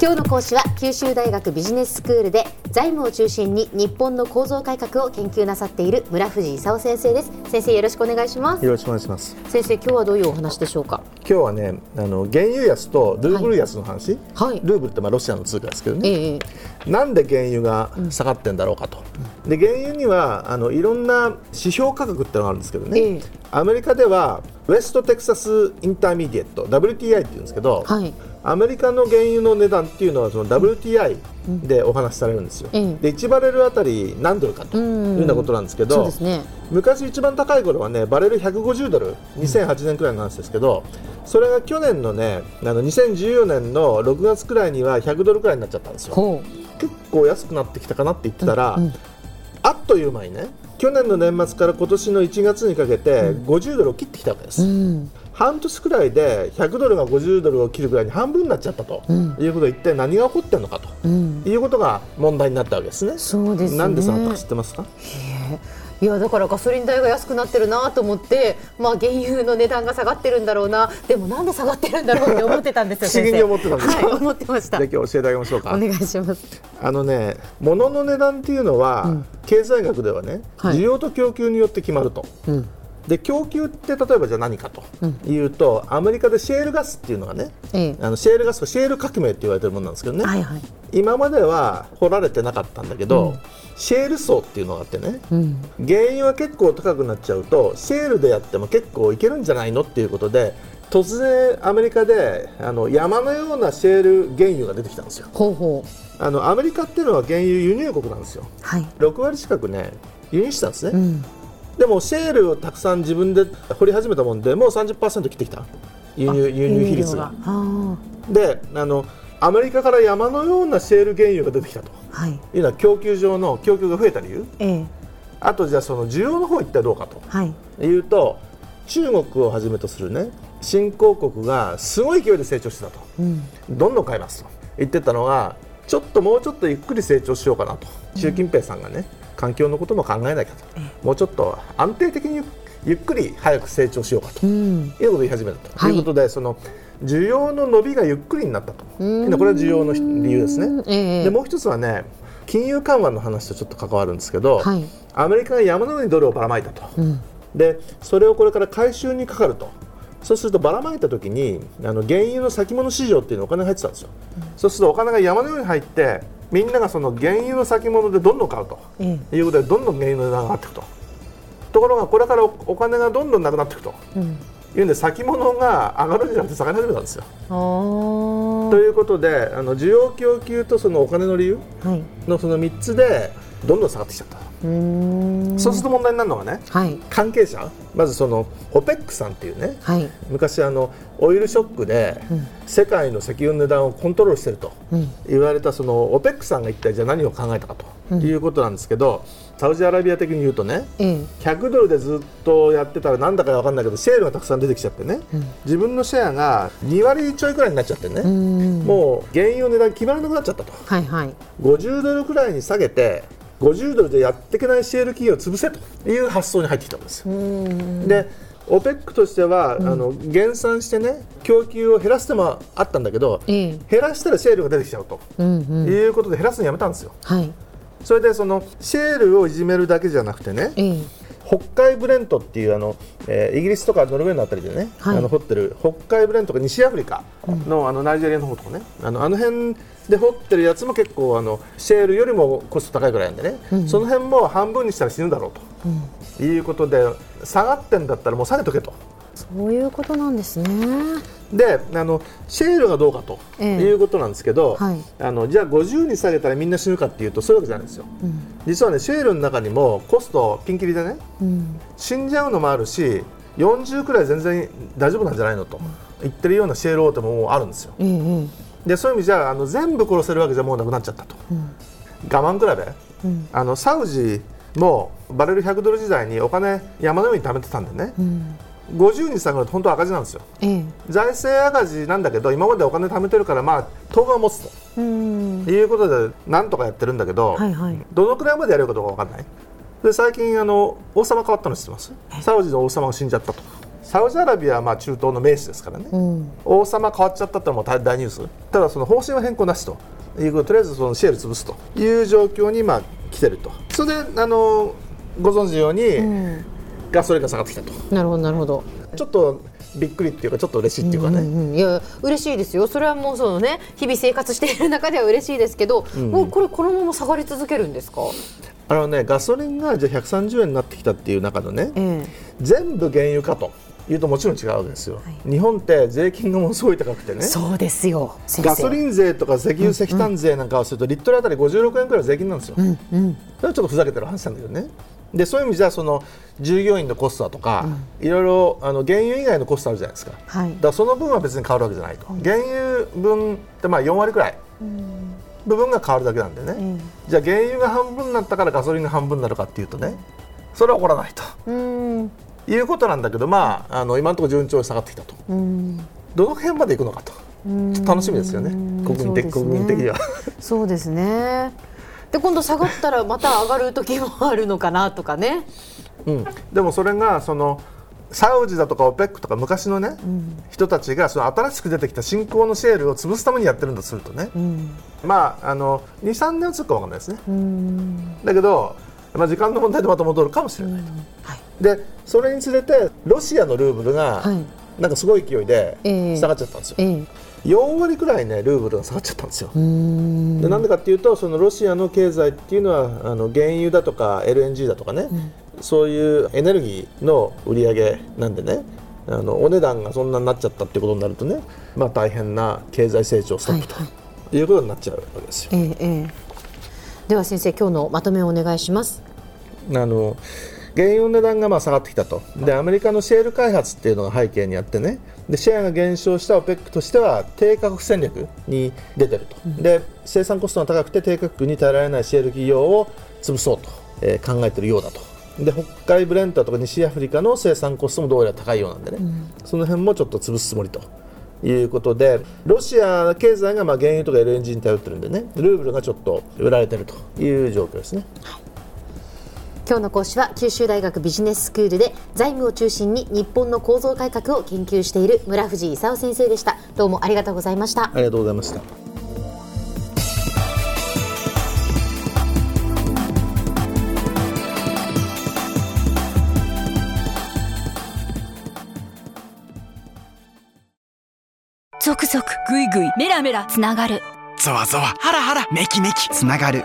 今日の講師は九州大学ビジネススクールで財務を中心に日本の構造改革を研究なさっている村藤勲先生です。先生よろしくお願いします。よろしくお願いします。先生今日はどういうお話でしょうか？今日はねあの原油安とルーブル安の話、はい。ルーブルってまあロシアの通貨ですけどね、ええ。なんで原油が下がってんだろうかと、で原油にはあのいろんな指標価格ってのがあるんですけどね、ええ。アメリカではウェストテキサスインターミディエット WTI っていうんですけど、はい。アメリカの原油の値段っていうのはその WTI でお話しされるんですよ、ええ。で1バレルあたり何ドルかというようなことなんですけど、そうですね。昔一番高い頃はねバレル150ドル。2008年くらいの話ですけどそれが去年のねあの2014年の6月くらいには100ドルくらいになっちゃったんですよ。ほ結構安くなってきたかなって言ってたら、うんうん。あっという間にね去年の年末から今年の1月にかけて50ドルを切ってきたわけです、ううん半年くらいで100ドルが50ドルを切るぐらいに半分になっちゃったと、うん。いうことで一体何が起こってるのかと、うん。いうことが問題になったわけですね。そうですね。なんでそのか知ってますか？いやだからガソリン代が安くなってるなと思って、まあ、原油の値段が下がってるんだろうな。でもなんで下がってるんだろうって思ってたんですよ 不思議に思ってたんですかはい、思ってました。じゃあ今日教えてあげましょうか。お願いします。あのね物の値段っていうのは、経済学ではね、はい。需要と供給によって決まると。うんで供給って例えばじゃあ何かというと、アメリカでシェールガスっていうのがねええ。あのシェールガスとシェール革命って言われてるものなんですけどね、はいはい。今までは掘られてなかったんだけど、シェール層っていうのがあってねうん。原油は結構高くなっちゃうとシェールでやっても結構いけるんじゃないのっていうことで突然アメリカであの山のようなシェール原油が出てきたんですよ。ほうほう。あのアメリカっていうのは原油輸入国なんですよ。はい。6割近くね輸入してたんですね、うんでもシェールをたくさん自分で掘り始めたもんでもう30%切ってきた。輸入輸入比率が。あであのアメリカから山のようなシェール原油が出てきたと。あはい。いうのは供給上の供給が増えた理由。ええ。あとじゃあその需要の方一体どうかと。はい。いうと中国をはじめとするね新興国がすごい勢いで成長してたと。うん。どんどん買いますと。言ってたのがちょっともうちょっとゆっくり成長しようかなと。習近平さんがね環境のことも考えなきゃと。もうちょっと安定的にゆゆっくり早く成長しようかと。うん。いうことを言い始めたと。はい。いうことで、その需要の伸びがゆっくりになったと。いうのはこれは需要の理由ですね。ええ。でもう一つはね金融緩和の話とちょっと関わるんですけど、はい。アメリカが山の上にドルをばらまいたと、うん。でそれをこれから回収にかかると。そうするとばらまいた時にあの原油の先物市場っていうのお金が入ってたんですよ、そうするとお金が山のように入ってみんながその原油の先物でどんどん買うと。ええ。いうことでどんどん原油の値段が上がっていくと。ところがこれからおお金がどんどんなくなっていくと。うん。いうんで先物が上がるんじゃなくて下がり始めたんですよ。ということであの需要供給とそのお金の理由はい。のその3つでどんどん下がってきちゃった、そうすると問題になるのがねはい。関係者まずその OPEC さんっていうねはい。昔あのオイルショックでうん。世界の石油の値段をコントロールしてるとうん。言われたその OPEC さんが一体じゃあ何を考えたかということなんですけど、サウジアラビア的に言うとねええ。100ドルでずっとやってたらなんだか分かんないけどシェールがたくさん出てきちゃってね、自分のシェアが2割ちょいくらいになっちゃってね、もう原油の値段決まらなくなっちゃったと。はいはい。50ドルくらいに下げて50ドルでやっていけないシェール企業を潰せという発想に入ってきたんです。うーんで OPEC としては、あの減産してね供給を減らす手もあったんだけど、ええ。減らしたらシェールが出てきちゃうと、うんうん。いうことで減らすのやめたんですよ。はい。それでそのシェールをいじめるだけじゃなくてねええ北海ブレントっていうあの、えーイギリスとかノルウェーのあたりでね、はい。あの掘ってる北海ブレントが西アフリカの,、あのナイジェリアの方とかね。あのあの辺で掘ってるやつも結構あのシェールよりもコスト高いぐらいなんでね、その辺も半分にしたら死ぬだろうと、いうことで下がってんだったらもう下げとけと。そういうことなんですねであのシェールがどうかとええ。いうことなんですけど、はい。あのじゃあ50に下げたらみんな死ぬかっていうとそういうわけじゃないんですよ、実はねシェールの中にもコストピンキリでねうん。死んじゃうのもあるし40くらい全然大丈夫なんじゃないのと言ってるようなシェール大手ももうあるんですよ。ええええ。でそういう意味じゃあの全部殺せるわけじゃもうなくなっちゃったと、我慢比べうん。あのサウジもバレル100ドル時代にお金山のように貯めてたんでね。うん50に下がると本当は赤字なんですよ。ええ。財政赤字なんだけど今までお金貯めてるからまあ当分は持つうん。ということでなんとかやってるんだけど、はいはい。どのくらいまでやれるかどうかわかんない。で最近あの王様変わったの知ってます？サウジの王様が死んじゃったと。サウジアラビアはまあ中東の名士ですからね、王様変わっちゃったってもう大大ニュース。ただその方針は変更なしと。いうことでとりあえずそのシェール潰すという状況にまあ来てると。それであのご存知のように、ガソリンが下がってきたと。なるほどなるほど。ちょっとびっくりっていうかちょっと嬉しいっていうかね、うんうんいや嬉しいですよ。それはもうそのね日々生活している中では嬉しいですけど、もうこれこのまま下がり続けるんですか、あのねガソリンがじゃあ130円になってきたっていう中のね、え全部原油かというともちろん違うわけですよ、日本って税金がものすごい高くてね。えそうですよ。ガソリン税とか石油石炭税なんかをするとリットルあたり56円くらい税金なんですよ、うんうん。それはちょっとふざけてる話なんだけどねでそういう意味じゃその従業員のコストだとか、いろいろあの原油以外のコストあるじゃないですか、はい。だからその分は別に変わるわけじゃないと、原油分ってまあ4割くらい。部分が変わるだけなんでね、じゃあ原油が半分になったからガソリンが半分になるかっていうとねそれは起こらないと。うん。いうことなんだけど、まあ、あの今のところ順調に下がってきたと、うん。どの辺までいくのかと、楽しみですよね、国民的,、ね。国民的には。そうですねで今度下がったらまた上がる時もあるのかなとかね。うん、でもそれがそのサウジだとか OPEC とか昔のね、人たちがその新しく出てきた新興のシェールを潰すためにやってるんだとするとね、まああの23年はつくかわかんないですね、だけど、まあ、時間の問題でまた戻るかもしれない。と、はい。でそれにつれてロシアのルーブルが、はい。なんかすごい勢いでええ。下がっちゃったんですよ、ええ4割くらいねルーブルが下がっちゃったんですよ、うん。でなんでかっていうとそのロシアの経済っていうのはあの原油だとか LNG だとかね、そういうエネルギーの売り上げなんでねあのお値段がそんなになっちゃったっていうことになるとね、まあ、大変な経済成長ストップと、はい。いうことになっちゃうわけですよ。ええええ。では先生今日のまとめをお願いします。あの原油の値段がまあ下がってきたと。でアメリカのシェール開発っていうのが背景にあってね。でシェアが減少した OPEC としては低価格戦略に出てると、で生産コストが高くて低価格に耐えられないシェール企業を潰そうと、えー考えているようだと。で北海ブレントだとか西アフリカの生産コストもどうやら高いようなんでね、その辺もちょっと潰すつもりと。いうことでロシア経済がまあ原油とか LNG に頼ってるんでね。ルーブルがちょっと売られてるという状況ですね。今日の講師は九州大学ビジネススクールで財務を中心に日本の構造改革を研究している村藤勲先生でした。どうもありがとうございました。ありがとうございました。ゾクゾクグイグイメラメラつながる。ゾワゾワハラハラメキメキつながる